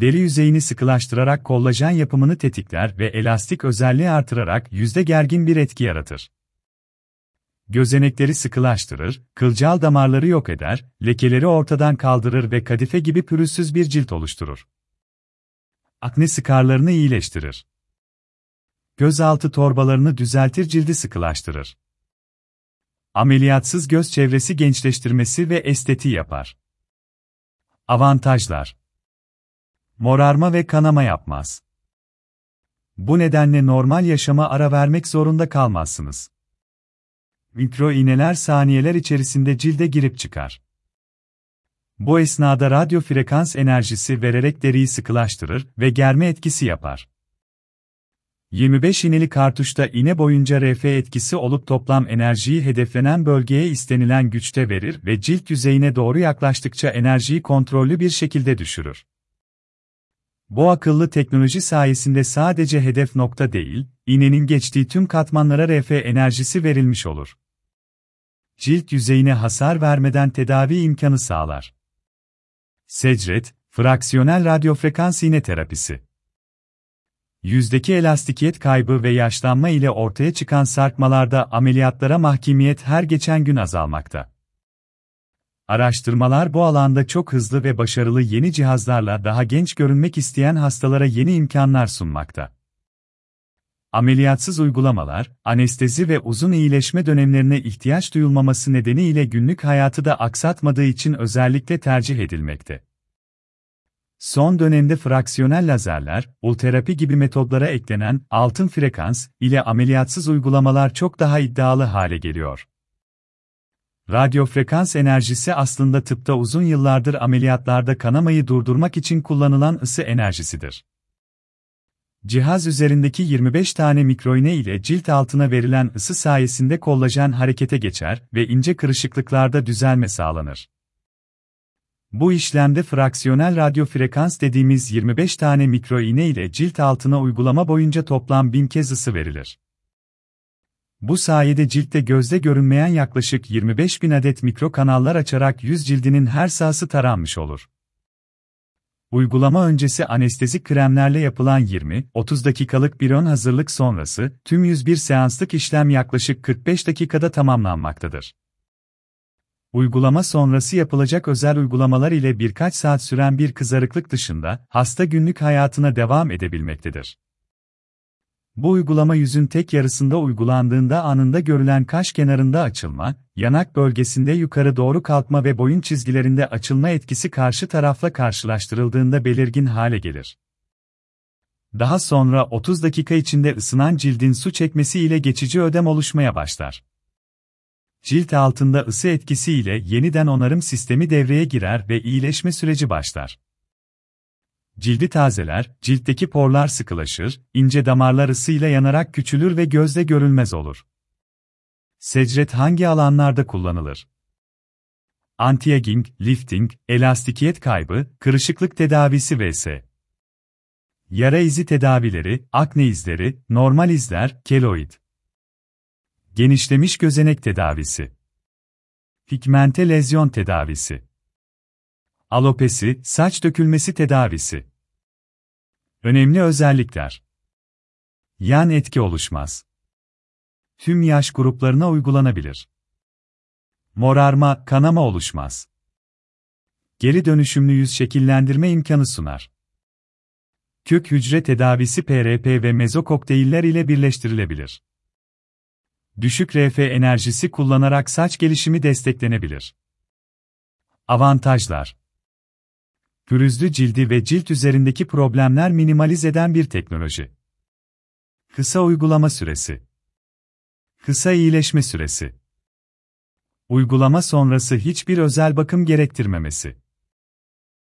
deri yüzeyini sıkılaştırarak kollajen yapımını tetikler ve elastik özelliği artırarak yüzde gergin bir etki yaratır. Gözenekleri sıkılaştırır, kılcal damarları yok eder, lekeleri ortadan kaldırır ve kadife gibi pürüzsüz bir cilt oluşturur. Akne sıkarlarını iyileştirir. Gözaltı torbalarını düzeltir cildi sıkılaştırır. Ameliyatsız göz çevresi gençleştirmesi ve estetiği yapar. Avantajlar Morarma ve kanama yapmaz. Bu nedenle normal yaşama ara vermek zorunda kalmazsınız. Mikro iğneler saniyeler içerisinde cilde girip çıkar. Bu esnada radyo frekans enerjisi vererek deriyi sıkılaştırır ve germe etkisi yapar. 25 iğneli kartuşta iğne boyunca RF etkisi olup toplam enerjiyi hedeflenen bölgeye istenilen güçte verir ve cilt yüzeyine doğru yaklaştıkça enerjiyi kontrollü bir şekilde düşürür. Bu akıllı teknoloji sayesinde sadece hedef nokta değil, iğnenin geçtiği tüm katmanlara RF enerjisi verilmiş olur. Cilt yüzeyine hasar vermeden tedavi imkanı sağlar. Secret, fraksiyonel radyofrekans iğne terapisi. Yüzdeki elastikiyet kaybı ve yaşlanma ile ortaya çıkan sarkmalarda ameliyatlara mahkimiyet her geçen gün azalmakta. Araştırmalar bu alanda çok hızlı ve başarılı yeni cihazlarla daha genç görünmek isteyen hastalara yeni imkanlar sunmakta. Ameliyatsız uygulamalar, anestezi ve uzun iyileşme dönemlerine ihtiyaç duyulmaması nedeniyle günlük hayatı da aksatmadığı için özellikle tercih edilmekte. Son dönemde fraksiyonel lazerler, ulterapi gibi metodlara eklenen altın frekans ile ameliyatsız uygulamalar çok daha iddialı hale geliyor. Radyo frekans enerjisi aslında tıpta uzun yıllardır ameliyatlarda kanamayı durdurmak için kullanılan ısı enerjisidir. Cihaz üzerindeki 25 tane mikroiğne ile cilt altına verilen ısı sayesinde kollajen harekete geçer ve ince kırışıklıklarda düzelme sağlanır. Bu işlemde fraksiyonel radyo frekans dediğimiz 25 tane mikroiğne ile cilt altına uygulama boyunca toplam 1000 kez ısı verilir. Bu sayede ciltte gözde görünmeyen yaklaşık 25 bin adet mikro kanallar açarak yüz cildinin her sahası taranmış olur. Uygulama öncesi anestezik kremlerle yapılan 20-30 dakikalık bir ön hazırlık sonrası, tüm 101 seanslık işlem yaklaşık 45 dakikada tamamlanmaktadır. Uygulama sonrası yapılacak özel uygulamalar ile birkaç saat süren bir kızarıklık dışında, hasta günlük hayatına devam edebilmektedir. Bu uygulama yüzün tek yarısında uygulandığında anında görülen kaş kenarında açılma, yanak bölgesinde yukarı doğru kalkma ve boyun çizgilerinde açılma etkisi karşı tarafla karşılaştırıldığında belirgin hale gelir. Daha sonra 30 dakika içinde ısınan cildin su çekmesi ile geçici ödem oluşmaya başlar. Cilt altında ısı etkisi ile yeniden onarım sistemi devreye girer ve iyileşme süreci başlar. Cildi tazeler, ciltteki porlar sıkılaşır, ince damarlar ısıyla yanarak küçülür ve gözle görülmez olur. Secret hangi alanlarda kullanılır? Anti-aging, lifting, elastikiyet kaybı, kırışıklık tedavisi vs. Yara izi tedavileri, akne izleri, normal izler, keloid. Genişlemiş gözenek tedavisi. Pigmente lezyon tedavisi. Alopesi, saç dökülmesi tedavisi. Önemli özellikler. Yan etki oluşmaz. Tüm yaş gruplarına uygulanabilir. Morarma, kanama oluşmaz. Geri dönüşümlü yüz şekillendirme imkanı sunar. Kök hücre tedavisi PRP ve mezokokteyller ile birleştirilebilir. Düşük RF enerjisi kullanarak saç gelişimi desteklenebilir. Avantajlar pürüzlü cildi ve cilt üzerindeki problemler minimaliz eden bir teknoloji. Kısa uygulama süresi. Kısa iyileşme süresi. Uygulama sonrası hiçbir özel bakım gerektirmemesi.